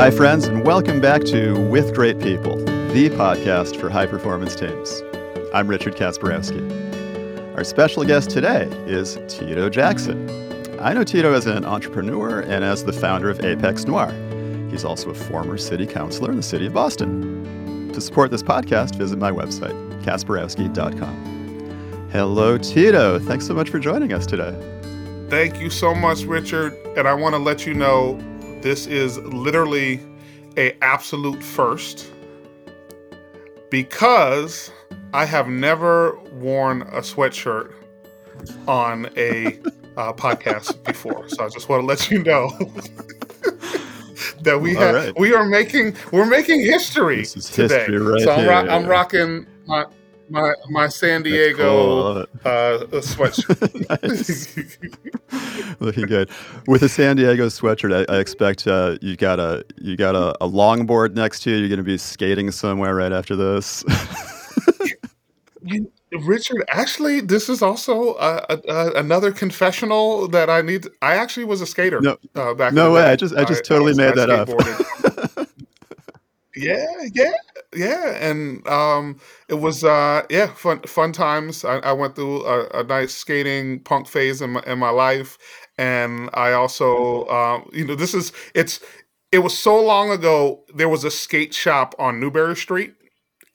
Hi, friends, and welcome back to With Great People, the podcast for high performance teams. I'm Richard Kasparowski. Our special guest today is Tito Jackson. I know Tito as an entrepreneur and as the founder of Apex Noir. He's also a former city councilor in the city of Boston. To support this podcast, visit my website, kasparowski.com. Hello, Tito. Thanks so much for joining us today. Thank you so much, Richard. And I want to let you know this is literally a absolute first because I have never worn a sweatshirt on a uh, podcast before. So I just want to let you know that we have right. we are making we're making history today. History right so I'm, ro- I'm rocking my my my San Diego cool. uh, sweatshirt. Looking good with a San Diego sweatshirt. I, I expect uh, you got a you got a, a longboard next to you. You're going to be skating somewhere right after this. you, Richard, actually, this is also uh, another confessional that I need. I actually was a skater. No, uh, back no way. I just I just totally I, made that up. yeah, yeah yeah, and um, it was uh, yeah fun fun times. I, I went through a, a, nice skating punk phase in my, in my life, and I also um, you know this is it's it was so long ago. There was a skate shop on Newbury Street,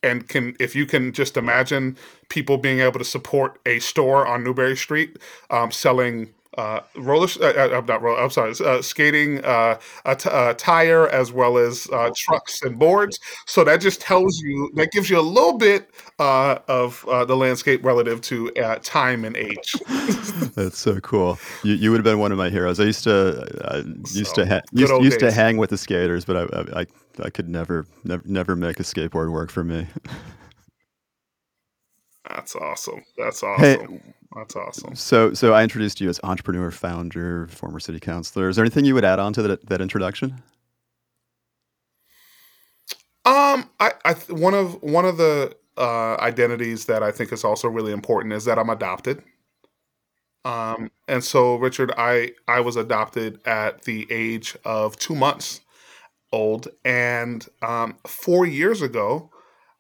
and can if you can just imagine people being able to support a store on Newbury Street um, selling uh, roller, uh, uh, not roller, I'm sorry, uh, skating, uh, a, t- tire, as well as uh, trucks and boards. So that just tells you, that gives you a little bit uh, of uh, the landscape relative to uh, time and age. That's so cool. You, you would have been one of my heroes. I used to, I used so, to, ha- used, used to hang with the skaters, but I, I, I could never, never, never make a skateboard work for me. That's awesome. That's awesome. Hey, That's awesome. So, so I introduced you as entrepreneur, founder, former city councilor. Is there anything you would add on to that, that introduction? Um, I, I one of one of the uh, identities that I think is also really important is that I'm adopted. Um, and so Richard, I I was adopted at the age of two months old, and um, four years ago,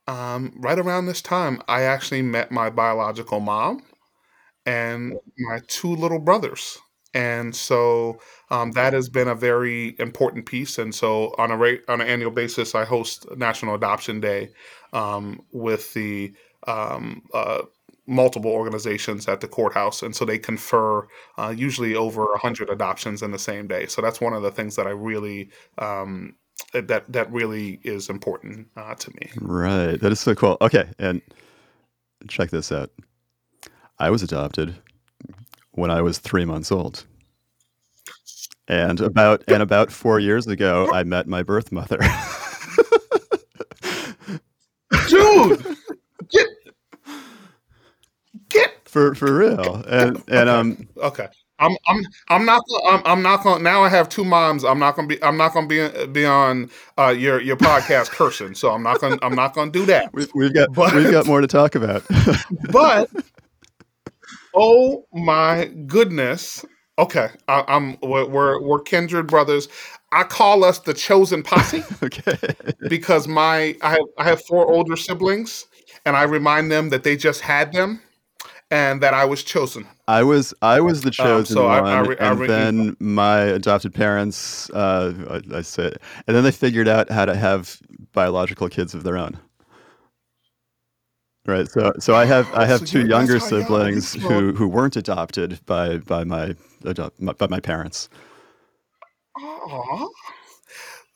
um, right around this time, I actually met my biological mom and my two little brothers. And so um, that has been a very important piece. And so on a rate, on an annual basis, I host National Adoption Day um, with the um, uh, multiple organizations at the courthouse, and so they confer uh, usually over hundred adoptions in the same day. So that's one of the things that I really um, that that really is important uh, to me. Right. That is so cool. Okay, and check this out. I was adopted when I was three months old, and about and about four years ago, I met my birth mother. Dude, get get for for real, and and um. Okay. I'm I'm I'm not I'm, I'm not gonna now I have two moms I'm not going to be I'm not to be be on uh, your your podcast cursing so I'm not gonna I'm not going to do that. We've, we've got but, we've got more to talk about. but oh my goodness. Okay, I, am we're, we're kindred brothers. I call us the chosen posse. okay. Because my I have I have four older siblings and I remind them that they just had them and that I was chosen. I was I was the um, chosen um, so one, I, I re, and re, then my adopted parents, uh, I, I said, and then they figured out how to have biological kids of their own. Right. So so I have I have so two younger siblings who who weren't adopted by by my, by my parents. Aww.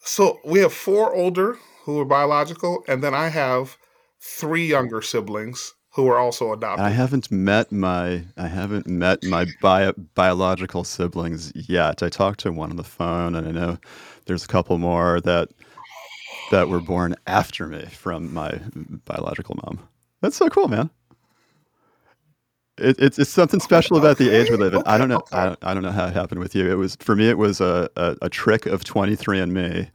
So we have four older who are biological, and then I have three younger siblings who are also adopted. I haven't met my I haven't met my bio, biological siblings yet. I talked to one on the phone, and I know there's a couple more that that were born after me from my biological mom. That's so cool, man. It, it's it's something special about the age we live in. Okay, I don't know. Okay. I, don't, I don't know how it happened with you. It was for me. It was a, a, a trick of 23andMe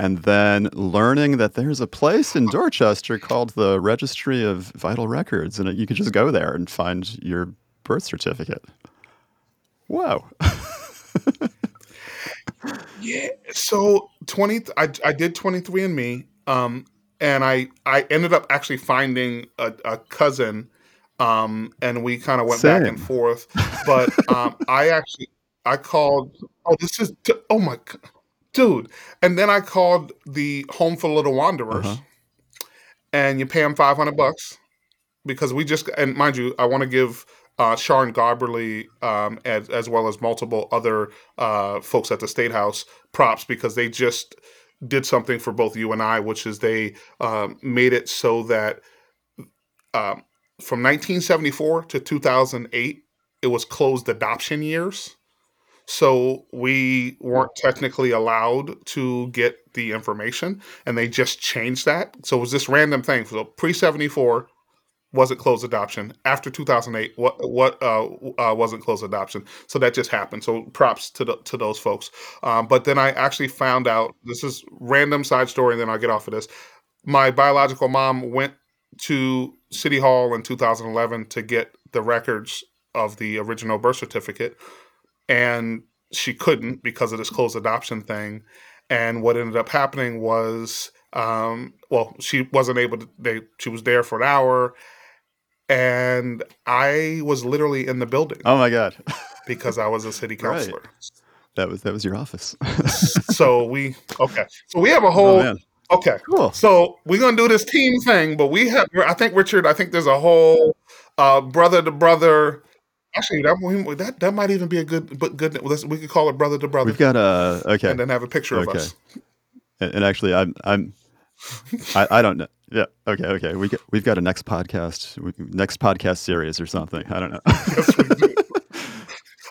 and then learning that there's a place in Dorchester called the Registry of Vital Records, and you could just go there and find your birth certificate. Whoa. Yeah, so 20 I I did 23andMe, um, and I I ended up actually finding a a cousin, um, and we kinda went back and forth, but, um, I actually I called oh, this is oh my go dude, and then I called the Home for Little Wanderers, Uh-huh. and you pay them 500 bucks because we just and mind you, I wanna give, uh, Sean Garballey, um, as as well as multiple other, uh, folks at the State House props because they just did something for both you and I, which is they, um, made it so that, um, from 1974 to 2008, it was closed adoption years. So we weren't technically allowed to get the information, and they just changed that. So it was this random thing. So pre-74 wasn't closed adoption. After 2008, what what uh, uh, wasn't closed adoption. So that just happened. So props to the, to those folks. Um, but then I actually found out this is random side story, and then I'll get off of this. My biological mom went to City Hall in 2011 to get the records of the original birth certificate, and she couldn't because of this closed adoption thing. And what ended up happening was, um, well, she wasn't able to. They she was there for an hour, and I was literally in the building Oh my god. because I was a city Right. councilor. That was that was your office. So we okay. So we have a Oh, whole man. okay. Cool. So we're gonna do this team thing, but we have. I think Richard. I think there's a whole uh, brother to brother. Actually, that that that might even be a good, but good. let's- We could call it brother to brother, We've got a okay. and then have a picture of us. And, and actually, I'm I'm I, I don't know. Yeah. Okay. Okay. We get, we've got a next podcast, next podcast series or something. I don't know. Yes, we do.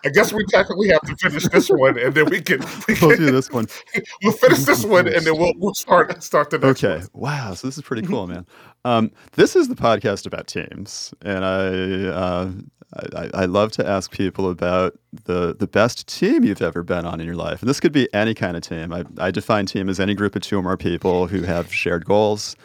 I guess we technically have to finish this one, and then we can, we we'll do this one. we'll finish this one, and then we'll we'll start start the next one. Okay. one. Wow. So this is pretty cool, man. Um, this is the podcast about teams, and I, uh, I I love to ask people about the the best team you've ever been on in your life, and this could be any kind of team. I I define team as any group of two or more people who have shared goals.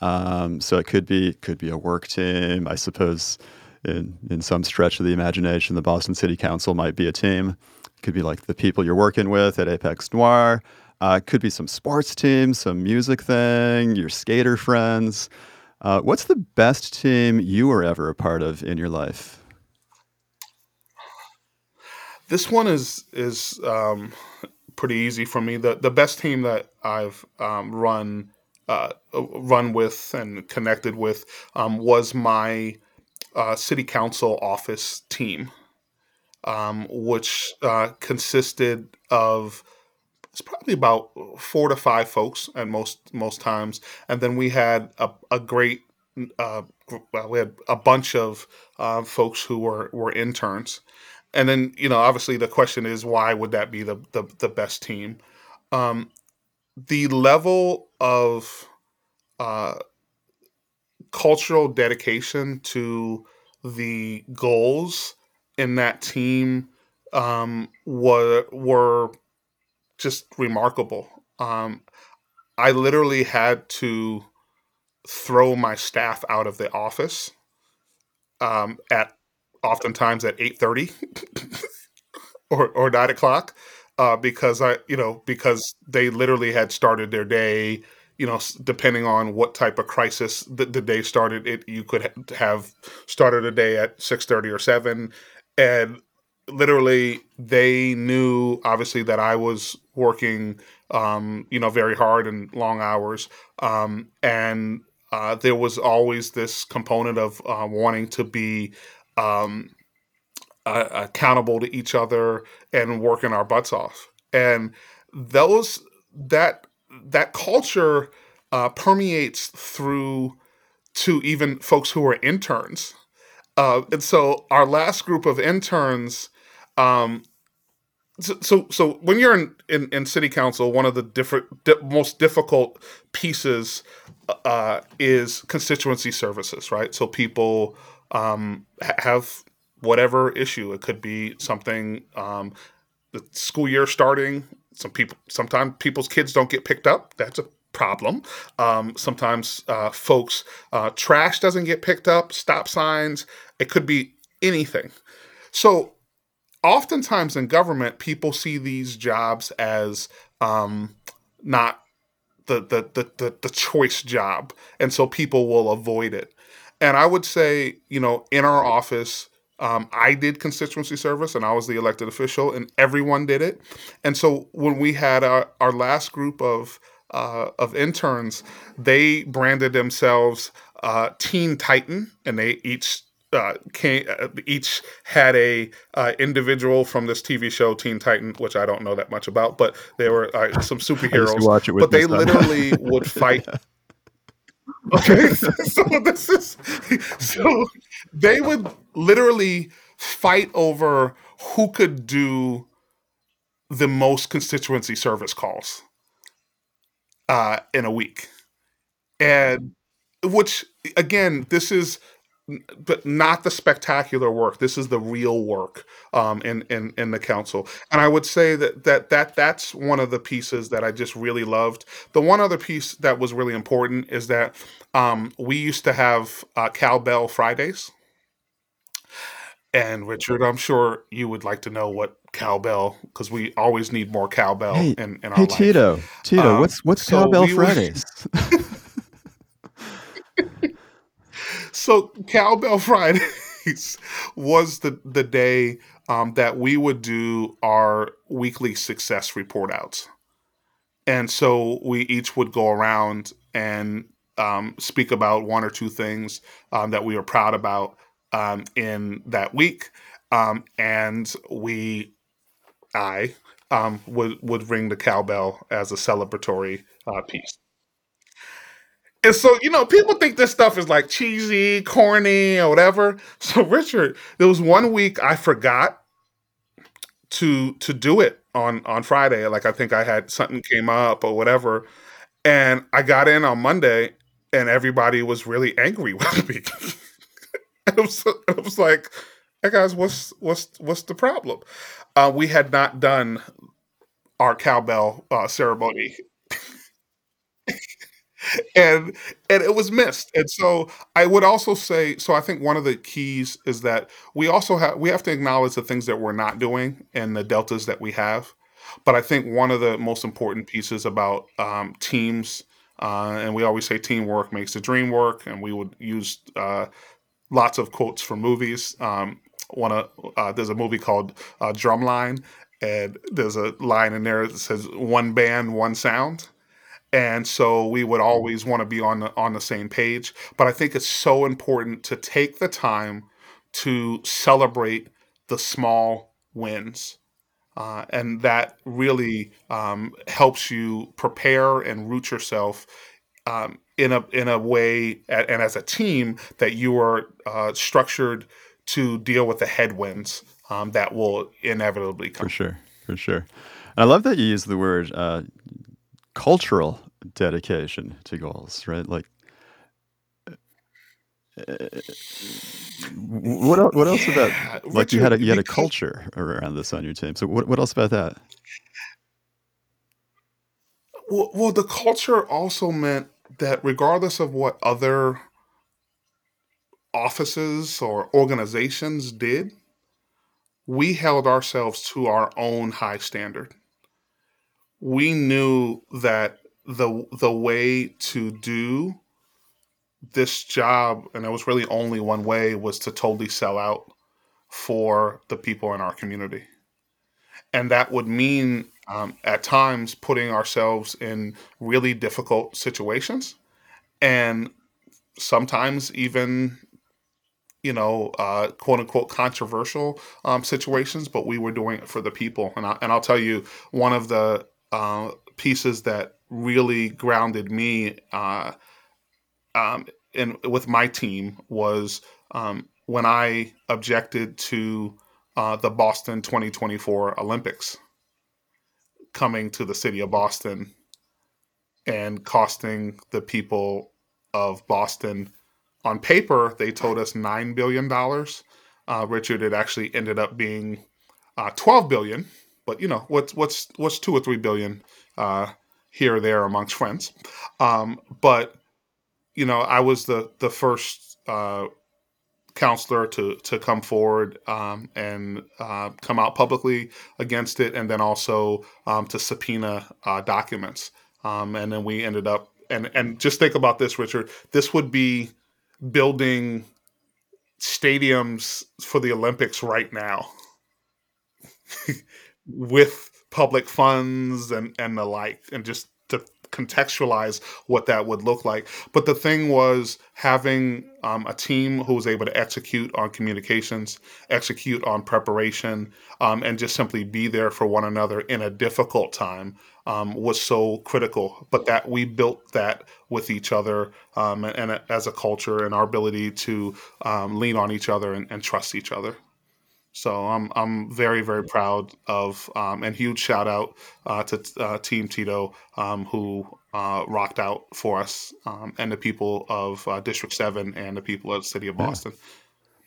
Um, so it could be could be a work team, I suppose. In in some stretch of the imagination, the Boston City Council might be a team. It could be like the people you're working with at Apex Noir. Uh, it could be some sports team, some music thing, your skater friends. Uh, what's the best team you were ever a part of in your life? This one is is um, pretty easy for me. the The best team that I've um, run uh, run with and connected with um, was my uh, city council office team, um, which uh, consisted of it's probably about four to five folks at most most times, and then we had a, a great uh, we had a bunch of uh, folks who were were interns, and then you know obviously the question is why would that be the the, the best team? Um, the level of uh, cultural dedication to the goals in that team um, were were just remarkable. Um, I literally had to throw my staff out of the office um, at oftentimes at eight thirty or or nine o'clock uh, because I you know because they literally had started their day. You know, depending on what type of crisis the, the day started, it you could ha- have started a day at six thirty or seven, and literally they knew obviously that I was working um, you know very hard and long hours um, and uh, there was always this component of uh, wanting to be um, uh, accountable to each other and working our butts off and those that that culture uh, permeates through to even folks who are interns uh, and so our last group of interns um, so, so so when you're in, in, in city council, one of the different di- most difficult pieces uh, is constituency services, right? So people um, have whatever issue. It could be something um, the school year starting. Some people sometimes people's kids don't get picked up. That's a problem. Um, sometimes uh, folks uh, trash doesn't get picked up. Stop signs. It could be anything. So oftentimes in government, people see these jobs as um, not the, the the the the choice job, and so people will avoid it. And I would say, you know, in our office, um, I did constituency service, and I was the elected official, and everyone did it. And so when we had our, our last group of uh, of interns, they branded themselves uh, Teen Titan, and they each uh, came, uh, each had a uh, individual from this TV show Teen Titan, which I don't know that much about, but they were uh, some superheroes. watch it but they son. literally would fight. Okay, so this is so they would literally fight over who could do the most constituency service calls uh, in a week, and which again, this is but not the spectacular work. This is the real work um, in, in in the council, and I would say that that that that's one of the pieces that I just really loved. The one other piece that was really important is that um, we used to have uh, cowbell Fridays, and Richard, I'm sure you would like to know what cowbell because we always need more cowbell Hey, in in our hey life. Tito, Tito, Um, what's what's so Cowbell we would Fridays? So Cowbell Fridays was the the day um, that we would do our weekly success report outs, and so we each would go around and um, speak about one or two things um, that we were proud about um, in that week, um, and we I um, would would ring the cowbell as a celebratory uh, piece. And so, you know, people think this stuff is like cheesy, corny, or whatever. So, Richard, there was one week I forgot to to do it on on Friday. Like I think I had something came up or whatever, and I got in on Monday, and everybody was really angry with me. it was, it was like, hey guys, what's what's what's the problem? Uh, we had not done our cowbell uh, ceremony. And and it was missed. And so i would also say so i think one of the keys is that we also have we have to acknowledge the things that we're not doing and the deltas that we have. But i think one of the most important pieces about um, teams uh, and we always say teamwork makes the dream work and we would use uh, lots of quotes from movies. Um, one of uh, there's a movie called uh, drumline and there's a line in there that says one band one sound. And so we would always want to be on the on the same page. But i think it's so important to take the time to celebrate the small wins. Uh, and that really um, helps you prepare and root yourself um, in a in a way and as a team that you are uh, structured to deal with the headwinds um, that will inevitably come. For sure, for sure. And I love that you use the word uh, cultural dedication to goals, right? Like, w- what else, what else about Yeah, like you had a you had a culture around this on your team. So what what else about that? well, well, the culture also meant that regardless of what other offices or organizations did, we held ourselves to our own high standard. We knew that the the way to do this job, and there was really only one way, was to totally sell out for the people in our community. And that would mean um, at times putting ourselves in really difficult situations and sometimes even you know, uh, quote unquote controversial um, situations, but we were doing it for the people. And, I, and I'll tell you, one of the uh, pieces that really grounded me uh, um, in with my team was um, when I objected to uh, the Boston 2024 Olympics coming to the city of Boston and costing the people of Boston on paper, they told us $9 billion. Uh, Richard, it actually ended up being uh, 12 billion, but you know, what's, what's, what's two or three billion uh, here or there amongst friends. Um, but, you know, I was the, the first uh, councilor to to come forward um, and uh, come out publicly against it, and then also um, to subpoena uh, documents. Um, and then we ended up and and just think about this, Richard. This would be building stadiums for the Olympics right now with public funds and and the like, and just to contextualize what that would look like. But the thing was having um, a team who was able to execute on communications, execute on preparation, um, and just simply be there for one another in a difficult time um, was so critical. But that we built that with each other um, and, and, as a culture and our ability to um, lean on each other and, and trust each other. So I'm I'm very very proud of um, and huge shout out uh, to uh, Team Tito um, who uh, rocked out for us um, and the people of uh, District Seven and the people of the City of Boston.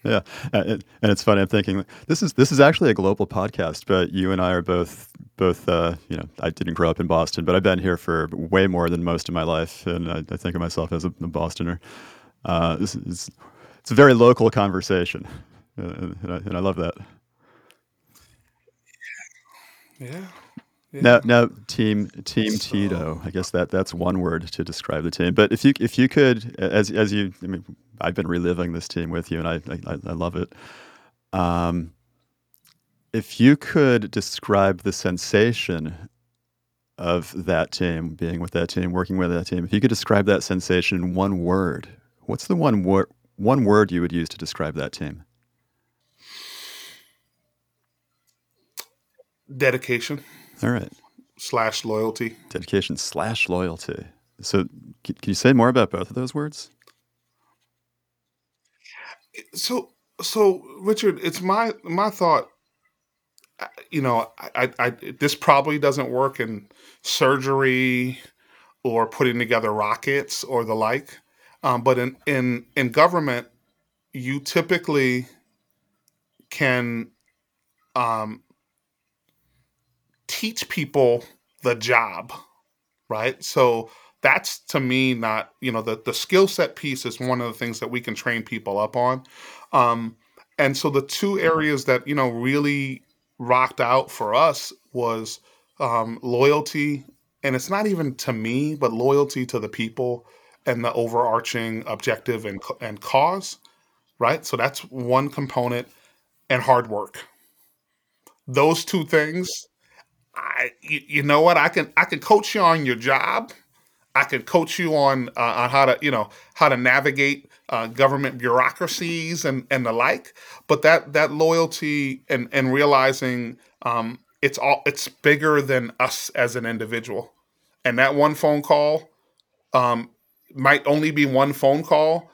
Yeah, yeah. and it's funny. I'm thinking this is this is actually a global podcast, but you and I are both both. Uh, you know, I didn't grow up in Boston, but I've been here for way more than most of my life, and I, I think of myself as a, a Bostoner. Uh, this is it's a very local conversation. And, I, and I love that. Yeah. Yeah. Now, now, team Team so, Tito. I guess that that's one word to describe the team. But if you if you could, as as you, I mean, I've been reliving this team with you, and I I, I love it. Um, if you could describe the sensation of that team, being with that team, working with that team, if you could describe that sensation in one word, what's the one word one word you would use to describe that team? Dedication. All right. Slash loyalty. Dedication slash loyalty. So, can, you say more about both of those words? So, so Richard, it's my my thought. Uh, you know, I, I, I this probably doesn't work in surgery or putting together rockets or the like, um, but in in in government, you typically can um, teach people the job, right? So that's to me not you know the the skill set piece is one of the things that we can train people up on. Um, and so the two areas that you know really rocked out for us was um, loyalty, and it's not even to me, but loyalty to the people and the overarching objective and and cause, right? So that's one component, and hard work. Those two things I, you, you know what? I can I can coach you on your job. I can coach you on uh, on how to you know how to navigate uh, government bureaucracies and and the like. But that that loyalty and and realizing um, it's all it's bigger than us as an individual, and that one phone call um, might only be one phone call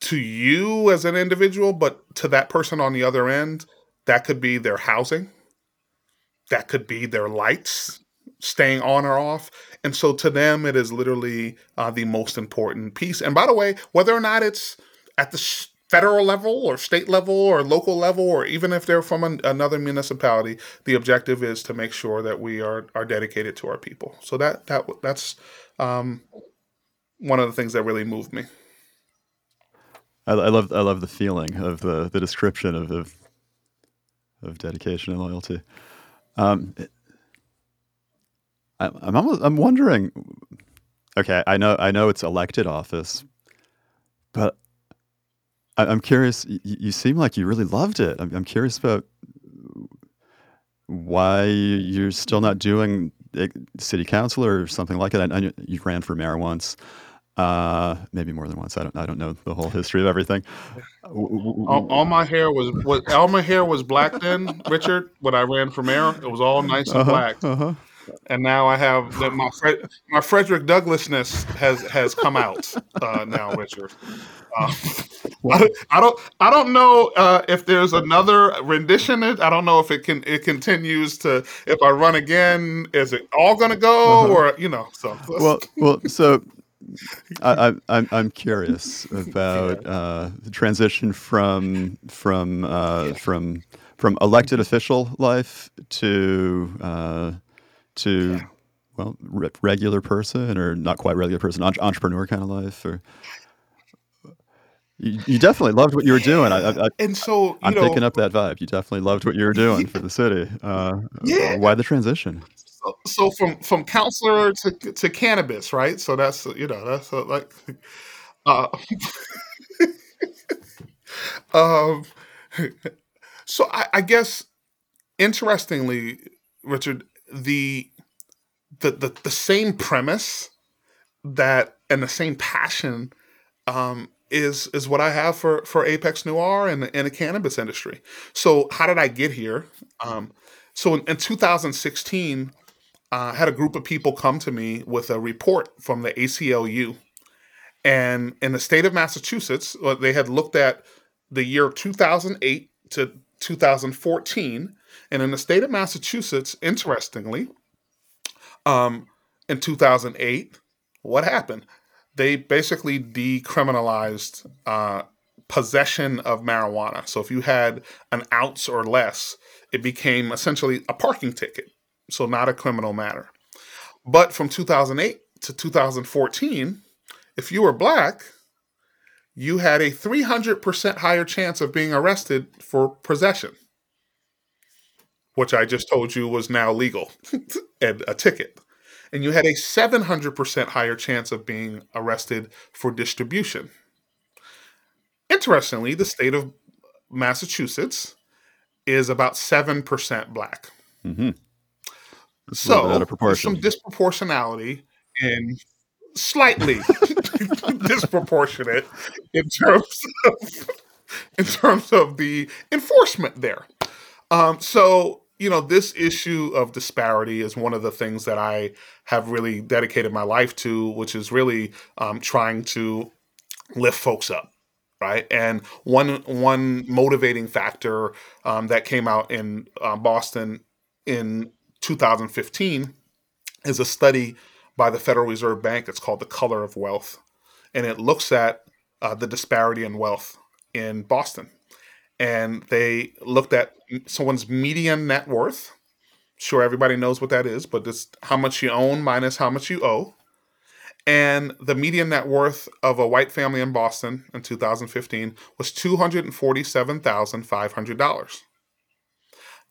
to you as an individual, but to that person on the other end, that could be their housing that could be their lights staying on or off. And so to them, it is literally uh, the most important piece. And by the way, whether or not it's at the federal level or state level or local level, or even if they're from an, another municipality, the objective is to make sure that we are are dedicated to our people. So that that that's um, one of the things that really moved me. I, I love I love the feeling of the the description of, of of dedication and loyalty. Um, I, I'm almost, I'm wondering. Okay, I know I know it's elected office, but I, am curious. You, you, seem like you really loved it. I'm, I'm curious about why you're still not doing city council or something like it. You ran for mayor once. Uh, maybe more than once. I don't. I don't know the whole history of everything. All, all my hair was, was all my hair was black then, Richard. When I ran for mayor, it was all nice and uh-huh, black. Uh-huh. And now I have that my my Frederick Douglassness has has come out uh, now, Richard. Uh, I, I, don't I don't know uh, if there's another rendition. It I don't know if it can it continues to if I run again. Is it all going to go uh-huh. or you know? So well, well, so I, am I'm, I'm curious about uh, the transition from from uh, from from elected official life to uh, to well re- regular person or not quite regular person entrepreneur kind of life or You you definitely loved what you were doing. I I and so, you I'm picking up that vibe. You definitely loved what you were doing for the city. Uh, Yeah. why the transition? So so from from councilor to to cannabis, right? So that's, you know, that's, uh, like, uh um, so I I guess, interestingly, Richard, the the the the same premise that and the same passion, um, is is what I have for for Apex Noir and the and the cannabis industry. So how did I get here? Um, so in in 2016, uh, I had a group of people come to me with a report from the ACLU, and in the state of Massachusetts, uh, they had looked at the year 2008 to 2014, and in the state of Massachusetts, interestingly, um, in 2008, what happened? They basically decriminalized, uh, possession of marijuana. So if you had an ounce or less, it became essentially a parking ticket, so not a criminal matter. But from 2008 to 2014, if you were black, you had a 300% higher chance of being arrested for possession, which I just told you was now legal and a ticket. And you had a 700% higher chance of being arrested for distribution. Interestingly, the state of Massachusetts is about 7% black. Mhm. It's a little bit out So, there's some disproportionality in slightly disproportionate in terms of in terms of the enforcement there. Um, so, you know, this issue of disparity is one of the things that I have really dedicated my life to, which is really, um, trying to lift folks up, right? And one one motivating factor, um, that came out in, uh, Boston in 2015 is a study by the Federal Reserve Bank, it's called The Color of Wealth, and it looks at, uh, the disparity in wealth in Boston. And they looked at someone's median net worth. Sure, everybody knows what that is, but it's how much you own minus how much you owe. And the median net worth of a white family in Boston in 2015 was $247,500.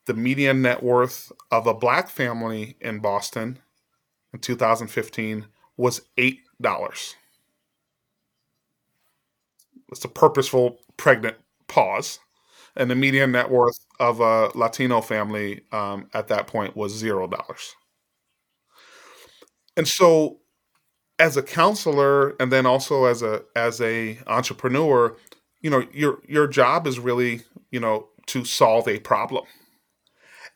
The median net worth of a black family in Boston in 2015 was $8. It's a purposeful pregnant pause, and the median net worth of a Latino family, um, at that point was $0. And so, as a councilor and then also as a as a entrepreneur, you know, your your job is really, you know, to solve a problem.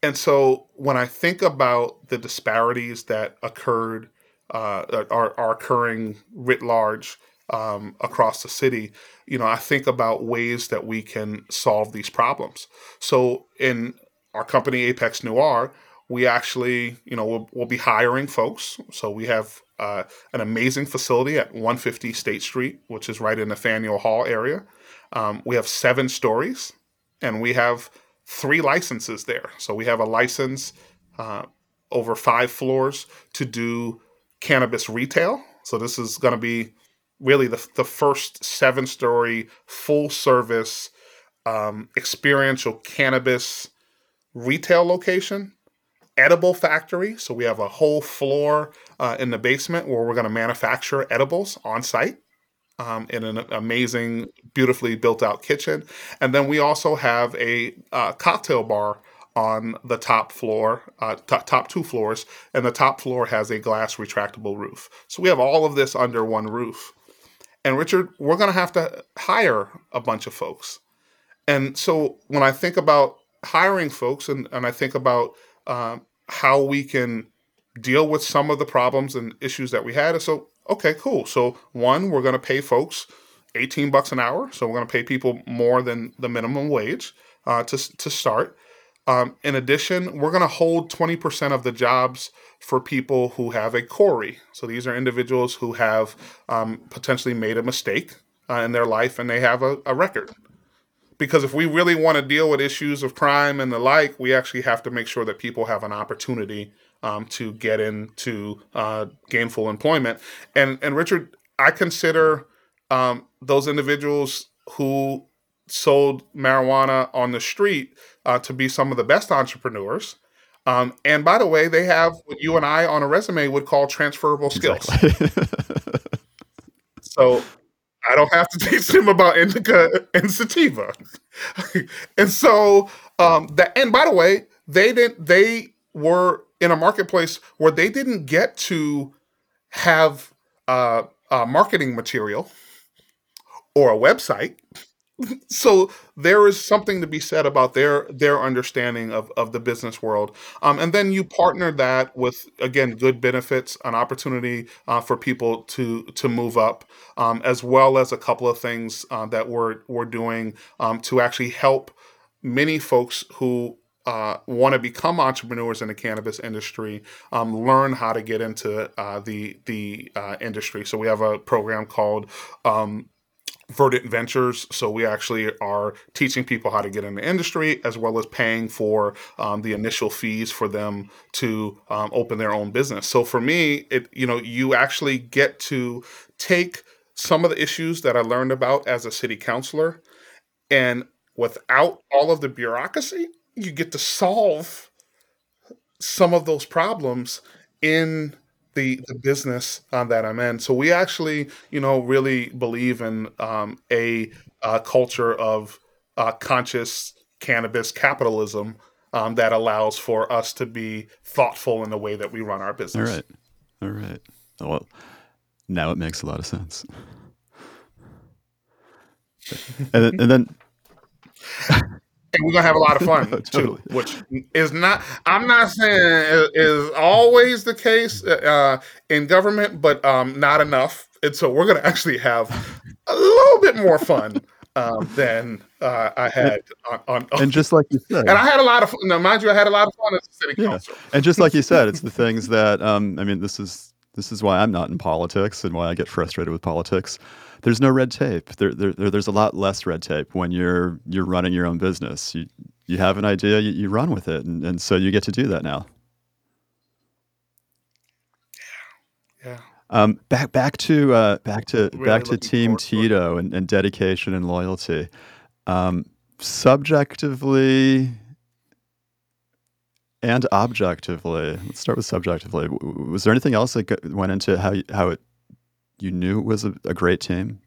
And so, when I think about the disparities that occurred, uh, are are occurring writ large, um, across the city, you know, I think about ways that we can solve these problems. So, in our company, Apex Noir, we actually, you know, we'll we'll be hiring folks. So we have, uh, an amazing facility at 150 State Street, which is right in the Faneuil Hall area. Um, we have 7 stories, and we have 3 licenses there. So we have a license, uh, over 5 floors to do cannabis retail. So this is gonna be really the the first seven-story, full-service, um, experiential cannabis retail location. Edible factory, so we have a whole floor, uh, in the basement where we're gonna manufacture edibles on-site, um, in an amazing, beautifully built-out kitchen. And then we also have a, uh, cocktail bar on the top floor, uh, top top 2 floors, and the top floor has a glass retractable roof. So we have all of this under one roof. And Richard, we're gonna have to hire a bunch of folks. And so when I think about hiring folks and and I think about, um, how we can deal with some of the problems and issues that we had, so, okay, cool. So, 1, we're gonna pay folks 18 bucks an hour, so we're gonna pay people more than the minimum wage, uh, to to start. Um, in addition, we're gonna hold 20% of the jobs for people who have a CORI. So these are individuals who have, um, potentially made a mistake, uh, in their life, and they have a a record. Because if we really wanna deal with issues of crime and the like, we actually have to make sure that people have an opportunity, um, to get into, uh, gainful employment. And and Richard, I consider, um, those individuals who sold marijuana on the street uh, to be some of the best entrepreneurs. Um, and by the way, they have what you and I on a resume would call transferable skills. Exactly. So I don't have to teach them about indica and sativa. and so um, that and by the way, they didn't they were in a marketplace where they didn't get to have uh, uh, marketing material or a website so there is something to be said about their their understanding of, of the business world um, and then you partner that with again good benefits an opportunity uh, for people to to move up um, as well as a couple of things uh, that we're we're doing um, to actually help many folks who uh, want to become entrepreneurs in the cannabis industry, um, learn how to get into uh, the the uh, industry. So we have a program called um, Verdant Ventures. So we actually are teaching people how to get in the industry as well as paying for um, the initial fees for them to um, open their own business. So for me, it you know you actually get to take some of the issues that I learned about as a city councilor, and without all of the bureaucracy, you get to solve some of those problems in the the business uh, that I'm in. So we actually, you know, really believe in um, a, a culture of uh, conscious cannabis capitalism um, that allows for us to be thoughtful in the way that we run our business. All right, all right. Well, now it makes a lot of sense. And then, and then and we're gonna have a lot of fun too, totally. which is not. I'm not saying is, is always the case uh, in government, but um, not enough. And so we're gonna actually have a little bit more fun um, than uh, I had on, on, on. and just like you said, And I had a lot of fun. Now, mind you, I had a lot of fun as a city yeah. council. And just like you said, it's the things that um, I mean. This is this is why I'm not in politics and why I get frustrated with politics. There's no red tape. There, there, there- there's a lot less red tape when you're you're running your own business. You you have an idea, you, you run with it, and, and so you get to do that now. Yeah, Um, back back to uh, back to really back to Team forward to it. Tito and, and dedication and loyalty. Um, subjectively and objectively, let's start with subjectively. Was there anything else that went into how you, how it you knew it was a, a great team?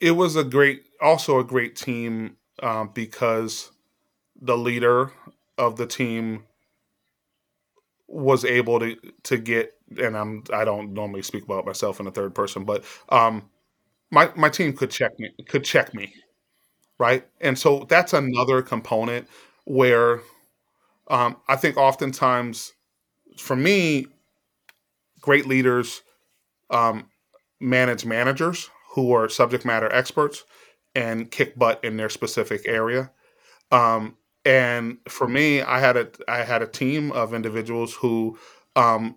It was a great, also a great team um, because the leader of the team was able to to get and I'm I don't normally speak about myself in the third person, but um my my team could check me could check me, right? And so that's another component where um I think oftentimes for me great leaders um manage managers who are subject matter experts and kick butt in their specific area. Um, and for me, I had a I had a team of individuals who um,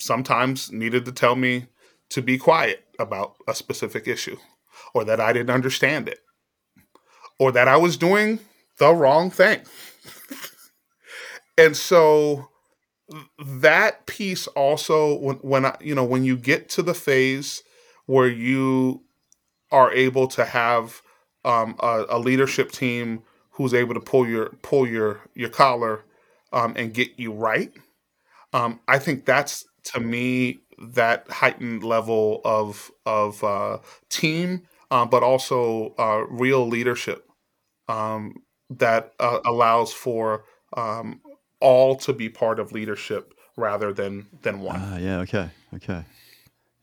sometimes needed to tell me to be quiet about a specific issue, or that I didn't understand it, or that I was doing the wrong thing. And so that piece also, when, when I, you know, when you get to the phase where you are able to have um, a, a leadership team who's able to pull your pull your your collar um, and get you right. Um, I think that's to me that heightened level of of uh, team, uh, but also uh, real leadership um, that uh, allows for um, all to be part of leadership rather than than one. Ah, yeah. Okay. Okay.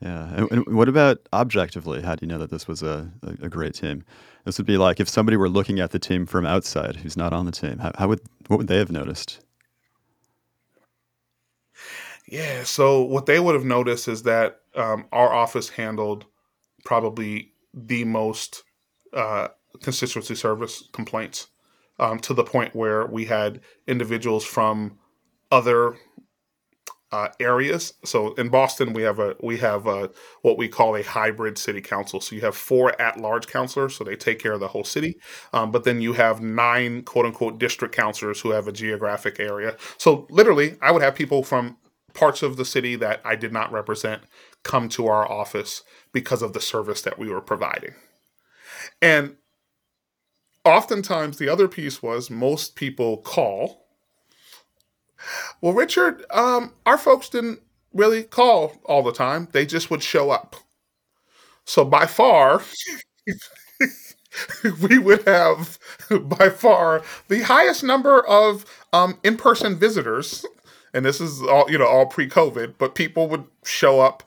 Yeah. And, and what about objectively? How do you know that this was a, a, a great team? This would be like if somebody were looking at the team from outside, who's not on the team. How, how would what would they have noticed? Yeah. So what they would have noticed is that um, our office handled probably the most uh, constituency service complaints um, to the point where we had individuals from other uh, areas. So in Boston, we have a we have a, what we call a hybrid city council. So you have four at-large councilors, so they take care of the whole city. Um, but then you have nine quote unquote district councilors who have a geographic area. So literally, I would have people from parts of the city that I did not represent come to our office because of the service that we were providing. And oftentimes the other piece was most people call. Well, Richard, um, our folks didn't really call all the time. They just would show up. So by far, we would have by far the highest number of um, in-person visitors, and this is all you know, all pre-COVID. But people would show up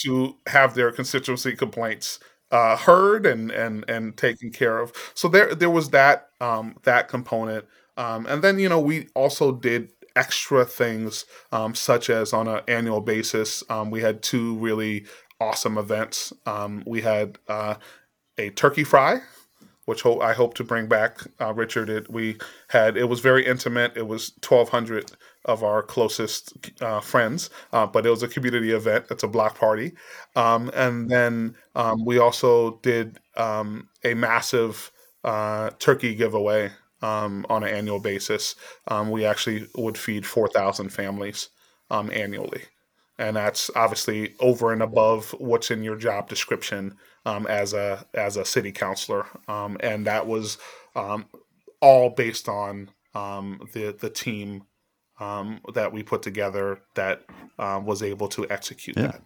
to have their constituency complaints uh, heard and and and taken care of. So there there was that um, that component, um, and then you know we also did extra things um, such as on an annual basis um, we had two really awesome events. Um, we had uh, a turkey fry which ho- I hope to bring back. Uh, Richard, it, we had it was very intimate. It was twelve hundred of our closest uh, friends, uh, but it was a community event. It's a block party, um, and then um, we also did um, a massive uh, turkey giveaway um, on an annual basis. Um, we actually would feed four thousand families um, annually and that's obviously over and above what's in your job description um, as a as a city councilor, um, and that was um, all based on um, the the team um, that we put together that was able to execute Yeah. that.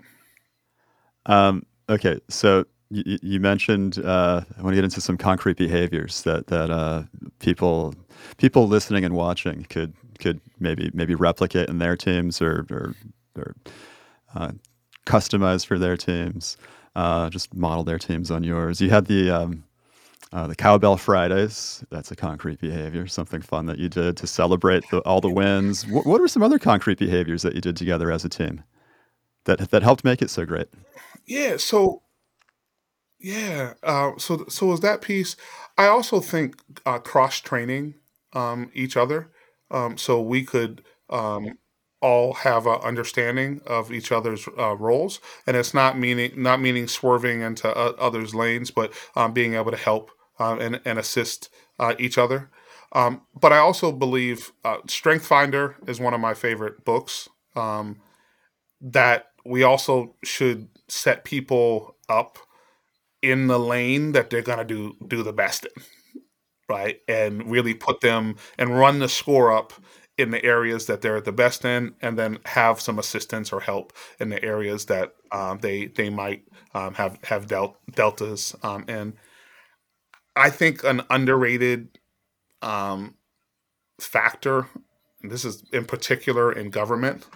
Um, okay, so you, you mentioned uh, I want to get into some concrete behaviors that that uh, people people listening and watching could could maybe maybe replicate in their teams or or, or uh, customize for their teams. Uh, just model their teams on yours. You had the um, uh, the Cowbell Fridays. That's a concrete behavior, something fun that you did to celebrate the, all the wins. What, are some other concrete behaviors that you did together as a team that that helped make it so great? Yeah. So yeah. Uh, so so was that piece. I also think uh, cross training um, each other, um, so we could um, all have a understanding of each other's uh, roles, and it's not meaning not meaning swerving into uh, others' lanes, but um, being able to help um, and and assist uh, each other. Um, but I also believe uh, Strength Finder is one of my favorite books. Um, that we also should set people up in the lane that they're gonna do do the best in, right? And really put them and run the score up in the areas that they're the best in, and then have some assistance or help in the areas that um, they they might um, have have del- deltas um, in. I think an underrated um, factor, and this is in particular in government,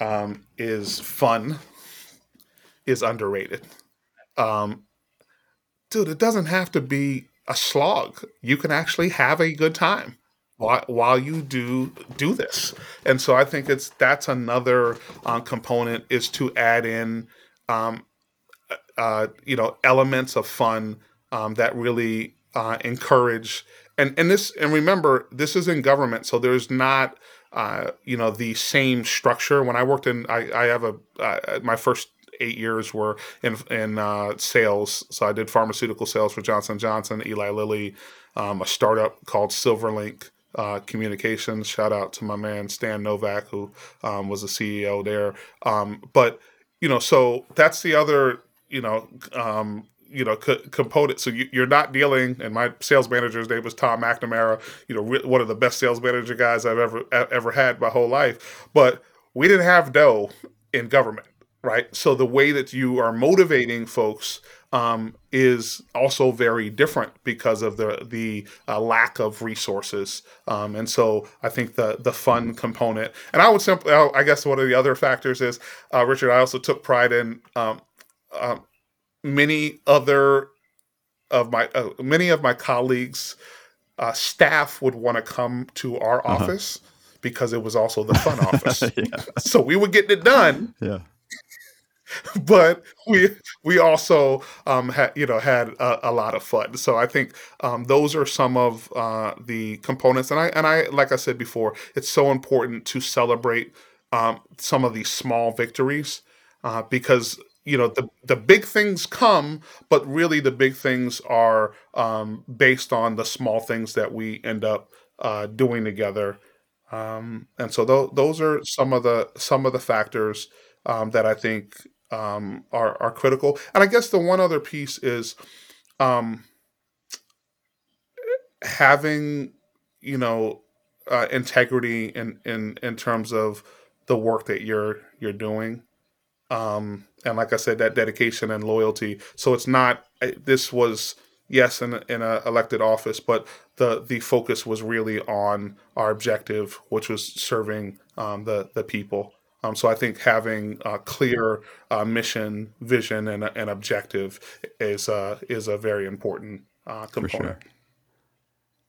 um, is fun is underrated. Um, dude, it doesn't have to be a slog. You can actually have a good time while, while you do do this. And so I think it's that's another uh, component is to add in, um, uh, you know, elements of fun um, that really uh, encourage. And and this and remember this is in government, so there's not. Uh, you know the same structure. When I worked in, I, I have a uh, my first eight years were in in uh, sales. So I did pharmaceutical sales for Johnson Johnson, Eli Lilly, um, a startup called Silverlink uh, Communications. Shout out to my man Stan Novak, who um, was the CEO there. Um, but you know, so that's the other you know um, you know co- component. So you, you're not dealing. And my sales manager's name was Tom McNamara. You know, re- one of the best sales manager guys I've ever ever had my whole life. But we didn't have dough in government right? So the way that you are motivating folks um, is also very different because of the the uh, lack of resources, um, and so I think the the fun component, and I would simply, I guess one of the other factors is, uh, Richard, I also took pride in um, um, many other of my uh, many of my colleagues, uh, staff would want to come to our Uh huh. office because it was also the fun office. yeah. So we were getting it done, Yeah. but we we also um, had you know had a, a lot of fun. So I think um, those are some of uh, the components, and I and I like I said before, it's so important to celebrate um, some of these small victories uh, because you know the the big things come, but really the big things are um, based on the small things that we end up uh, doing together. Um, and so tho- those are some of the some of the factors um, that I think um, are are critical. And I guess the one other piece is um, having you know uh, integrity in in in terms of the work that you're you're doing. Um and like i said that dedication and loyalty. So it's not this was yes in in a elected office but the the focus was really on our objective which was serving um, the the people um, so I think having a clear uh, mission, vision, and an objective is uh, is a very important uh, component. sure.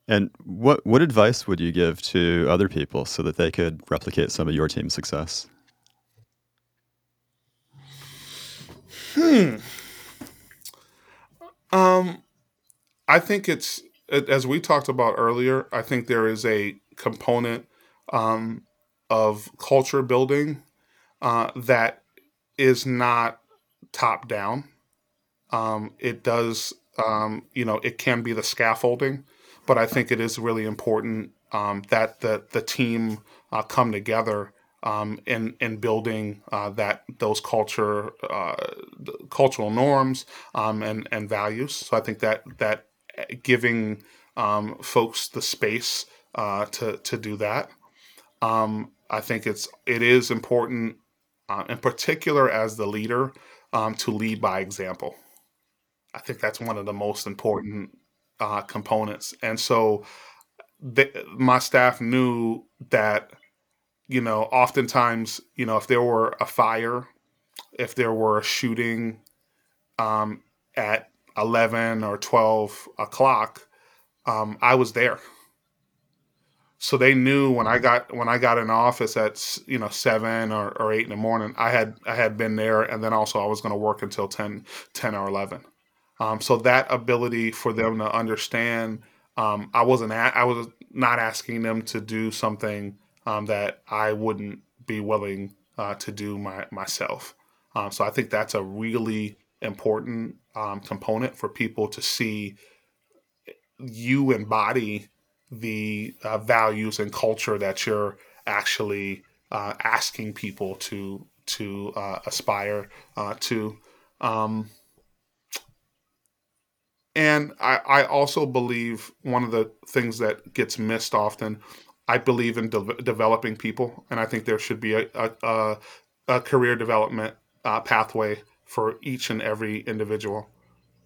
And what what advice would you give to other people so that they could replicate some of your team's success? Hmm. Um, I think it's as we talked about earlier. I think there is a component um, of culture building uh, that is not top down. Um, it does, um, you know, it can be the scaffolding, but I think it is really important um, that the the team uh, come together um, in in building uh, that those culture uh, cultural norms um, and and values. So I think that that giving um, folks the space uh, to to do that. I think it's it is important, uh, in particular as the leader, um, to lead by example. I think that's one of the most important uh, components. And so my staff knew that, you know, oftentimes, you know, if there were a fire, if there were a shooting um, at 11 or 12 o'clock, um, I was there. So they knew when I got when I got in office at you know seven or, or eight in the morning, I had I had been there, and then also I was going to work until 10 10 or eleven. Um, so that ability for them to understand, um, I wasn't I was not asking them to do something um, that I wouldn't be willing uh, to do my, myself. Um, so I think that's a really important um, component for people to see you embody the uh, values and culture that you're actually uh, asking people to to uh, aspire uh, to. Um, and I, I also believe one of the things that gets missed often, I believe in de- developing people, and I think there should be a, a, a, career development uh, pathway for each and every individual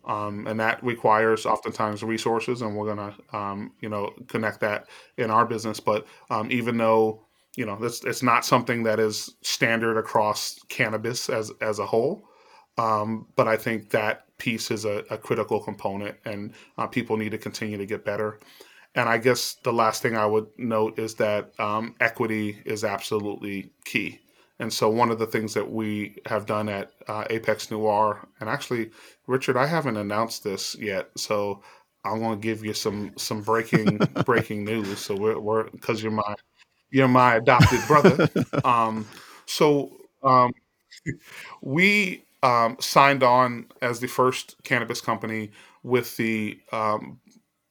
um, and that requires oftentimes resources and we're going to um, you know connect that in our business. But um, even though you know it's, it's not something that is standard across cannabis as as a whole um, but i think that piece is a, a critical component and uh, people need to continue to get better. And i guess the last thing i would note is that um, equity is absolutely key and so one of the things that we have done at uh, Apex Noir, and actually, Richard, I haven't announced this yet, so I'm going to give you some some breaking breaking news. So we're we're because you're my you're my adopted brother. Um, so um, we um, signed on as the first cannabis company with the um,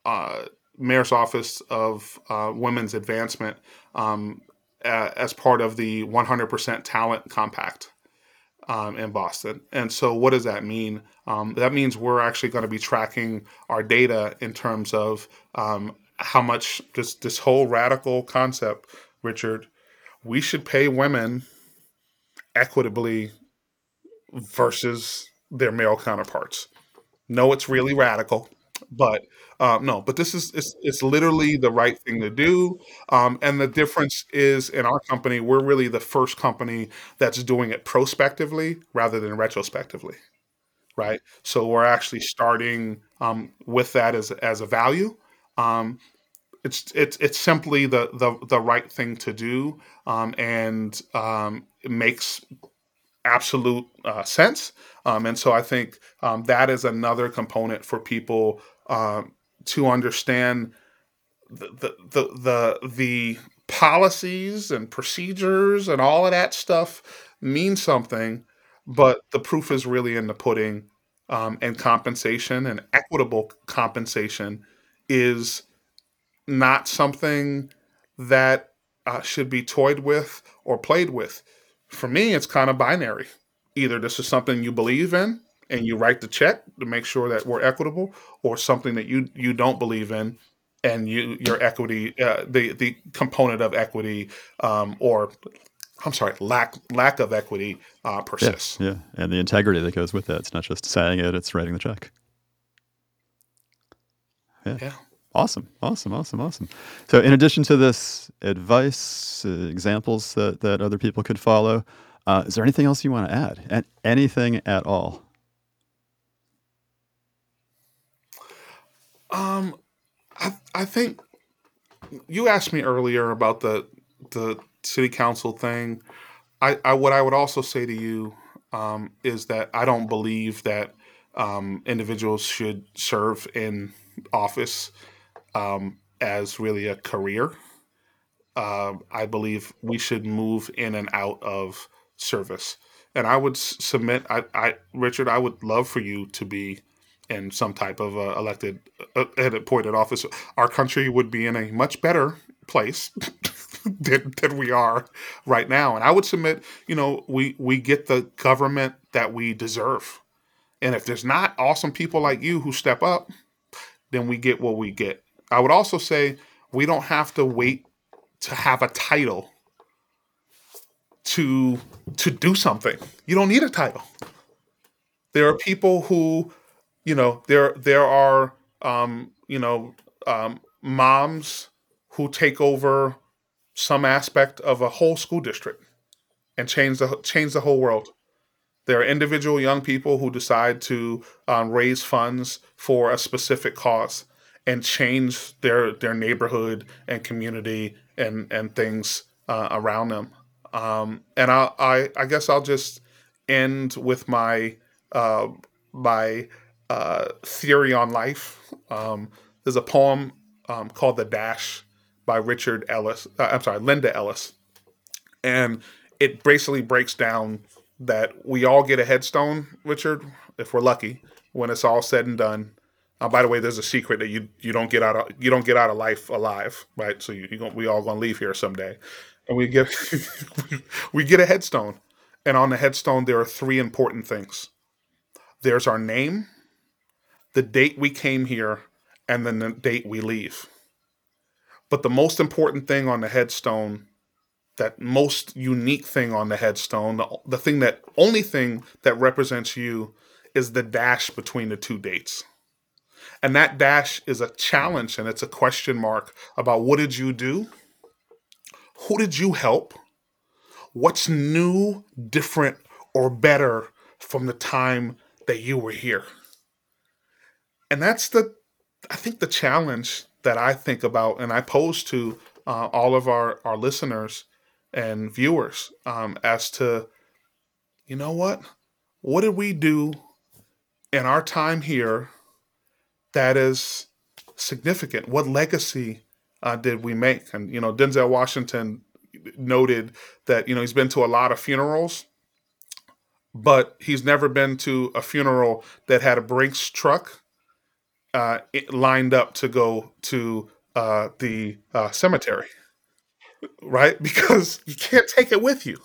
uh, mayor's office of uh, women's advancement um, a- as part of the 100% talent compact um, in Boston. And so, what does that mean? Um, that means we're actually going to be tracking our data in terms of um, how much this this whole radical concept, Richard. We should pay women equitably versus their male counterparts. No, it's really radical, but uh, no, but this is it's, it's literally the right thing to do. Um, and the difference is in our company, we're really the first company that's doing it prospectively rather than retrospectively, right? So we're actually starting um, with that as as a value. Um, it's it's it's simply the the the right thing to do, um, and um, it makes absolute uh, sense. Um, and so I think um, that is another component for people um, to understand the, the the the the policies and procedures and all of that stuff mean something, but the proof is really in the pudding. Um, and compensation and equitable compensation is not something that uh, should be toyed with or played with. For me, it's kind of binary. Either this is something you believe in and you write the check to make sure that we're equitable, or something that you you don't believe in and you your equity, uh, the the component of equity, um, or I'm sorry, lack lack of equity uh, persists. yeah, and the integrity that goes with it. It's not just saying it; it's writing the check. Yeah. Yeah. Awesome, awesome, awesome, awesome. So, in addition to this advice, uh, examples that that other people could follow, uh, is there anything else you want to add? And anything at all? Um, I I think you asked me earlier about the the city council thing. I, I what I would also say to you um, is that I don't believe that um, individuals should serve in office um, as really a career. Um, I believe we should move in and out of service. And I would submit, I, I, Richard, I would love for you to be in some type of uh, elected, uh, appointed office. Our country would be in a much better place than, than we are right now. And I would submit, you know, we we get the government that we deserve. And if there's not awesome people like you who step up, then we get what we get. I would also say we don't have to wait to have a title to to do something. You don't need a title. There are people who, you know, there there are um, you know, um, moms who take over some aspect of a whole school district and change the change the whole world. There are individual young people who decide to um, raise funds for a specific cause and change their their neighborhood and community and and things uh, around them. Um, and I, I I guess I'll just end with my uh, my uh, theory on life. Um, there's a poem um, called "The Dash" by Richard Ellis. Uh, I'm sorry, Linda Ellis, and it basically breaks down that we all get a headstone, Richard, if we're lucky, when it's all said and done. Uh, by the way, there's a secret that you you don't get out of you don't get out of life alive, right? So you, you gon- we all gonna leave here someday, and we get we get a headstone, and on the headstone there are three important things. There's our name, the date we came here, and then the date we leave. But the most important thing on the headstone that most unique thing on the headstone, the, the thing that only thing that represents you is the dash between the two dates. And that dash is a challenge and it's a question mark about what did you do? Who did you help? What's new, different, or better from the time that you were here? And that's the, I think, the challenge that I think about and I pose to uh, all of our, our listeners and viewers um, as to, you know what? What did we do in our time here that is significant? What legacy uh, did we make? And, you know, Denzel Washington noted that, you know, he's been to a lot of funerals, but he's never been to a funeral that had a Brinks truck uh, lined up to go to uh, the uh, cemetery, right? Because you can't take it with you.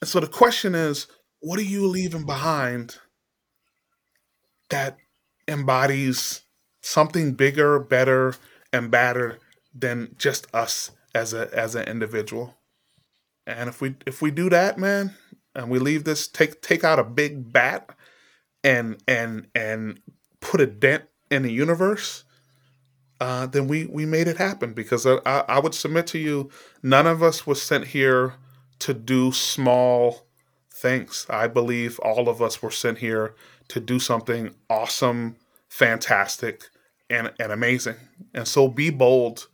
And so the question is, what are you leaving behind that embodies something bigger, better, and badder than just us as a as an individual? And if we if we do that, man, and we leave this, take take out a big bat and and and put a dent in the universe, uh, then we we made it happen. Because I, I, I would submit to you, none of us was sent here to do small things. I believe all of us were sent here to do something awesome, fantastic, and and amazing. And so be bold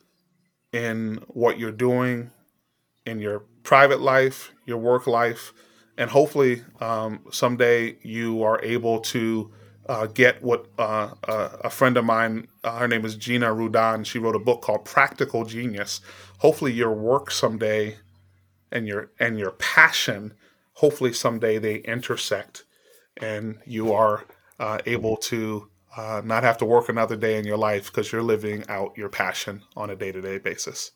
in what you're doing in your private life, your work life, and hopefully um, someday you are able to uh, get what uh, uh, a friend of mine, uh, her name is Gina Rudan, she wrote a book called Practical Genius. Hopefully your work someday and your and your passion, hopefully someday they intersect, and you are uh, able to uh, not have to work another day in your life because you're living out your passion on a day to day basis.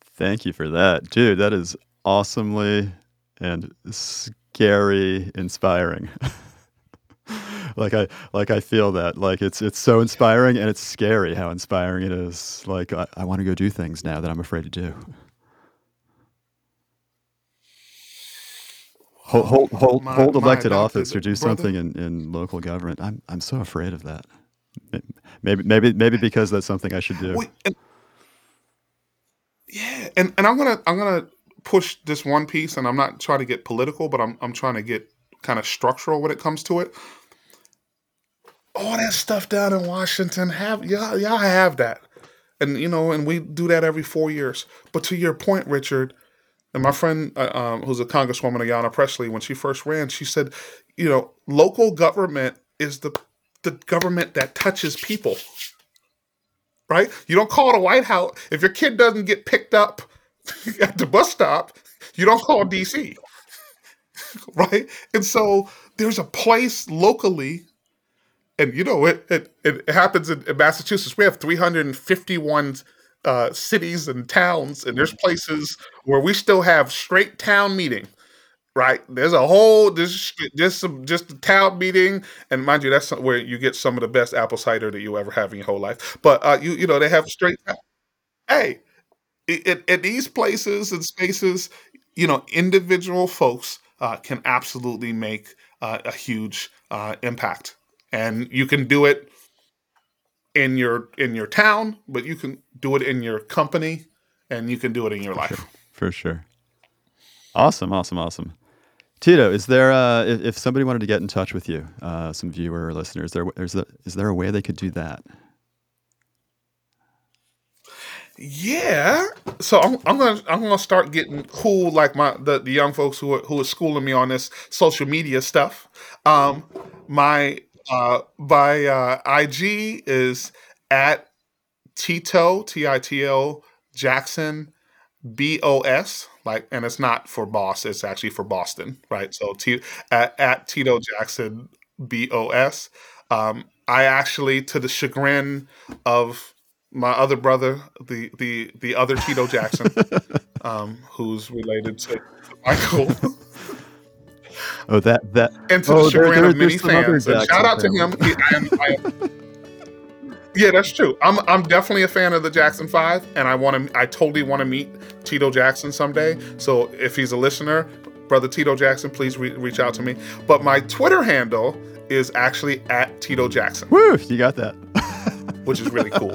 Thank you for that, dude. That is awesomely and scary inspiring. like I like I feel that like it's it's so inspiring and it's scary how inspiring it is. Like I, I want to go do things now that I'm afraid to do. Hold hold hold, My- hold elected office or do brother- something in, in local government. I'm I'm so afraid of that. Maybe maybe maybe because that's something I should do. Wait, and, yeah, and, and I'm gonna I'm gonna push this one piece, and I'm not trying to get political, but I'm I'm trying to get kind of structural when it comes to it. All that stuff down in Washington have y'all y'all have that, and you know, and we do that every four years. But to your point, Richard, and my friend uh, um, who's a congresswoman, Ayanna Pressley, when she first ran, she said, you know, local government is the the government that touches people right? You don't call the White House if your kid doesn't get picked up at the bus stop. You don't call DC, right? And so there's a place locally, and you know it. It, it happens in, in Massachusetts. We have 351 uh, cities and towns, and there's places where we still have straight town meeting. Right, there's a whole there's just some just a town meeting, and mind you, that's where you get some of the best apple cider that you ever have in your whole life. But uh, you you know they have straight. Hey, in, in these places and spaces, you know, individual folks uh, can absolutely make uh, a huge uh, impact, and you can do it in your in your town, but you can do it in your company, and you can do it in your life. For sure. Awesome, awesome, awesome. Tito, is there uh, if, if somebody wanted to get in touch with you, uh, some viewer or listeners, there is there, is there a way they could do that? Yeah. So I'm, I'm gonna I'm gonna start getting cool like my the, the young folks who are who are schooling me on this social media stuff. Um my uh my uh IG is at Tito T I T O Jackson B O S like and it's not for boss it's actually for Boston right? So T at, at Tito Jackson B O S. Um I actually to the chagrin of my other brother, the the the other Tito Jackson, um, who's related to Michael, Oh, that that. and to Oh, the there- chagrin there- of many there's some other fans. Shout out to him. He, I am, I am, yeah, that's true. I'm I'm definitely a fan of the Jackson Five, and I want to. I totally want to meet Tito Jackson someday. So if he's a listener, brother Tito Jackson, please re- reach out to me. But my Twitter handle is actually at Tito Jackson, Woo! You got that. which is really cool.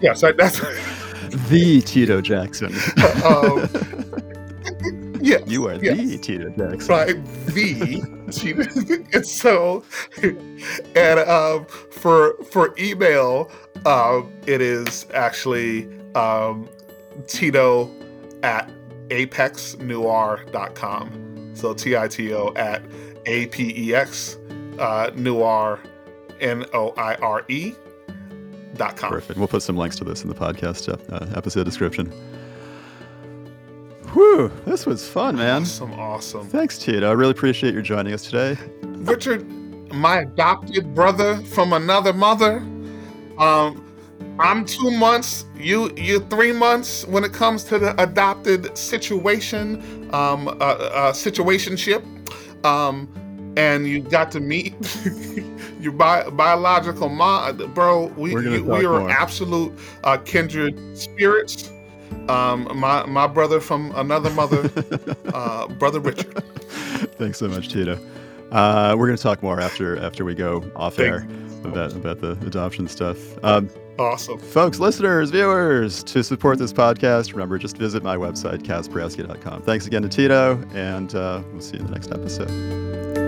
yes, I, that's. the Tito Jackson. um, yeah, You are yes. the Tito Jackson. right the and so and um for for email um it is actually um tito at apexnoir.com so t-i-t-o at a-p-e-x uh noir n-o-i-r-e dot com Perfect. We'll put some links to this in the podcast uh, episode description. Whew, this was fun, man. awesome awesome Thanks, Tito. I really appreciate you joining us today. Richard, my adopted brother from another mother. Um, I'm two months. You you three months when it comes to the adopted situation, um, uh, uh, situationship. Um, and you got to meet your bi- biological mom, bro. We we are absolute uh, kindred spirits. Um, my my brother from another mother, uh, brother Richard. Thanks so much, Tito. Uh, we're going to talk more after after we go off Thank- air about about the adoption stuff. Um, Awesome. folks, listeners, viewers, to support this podcast, remember just visit my website, kasperowski.com. Thanks again to Tito, and uh, we'll see you in the next episode.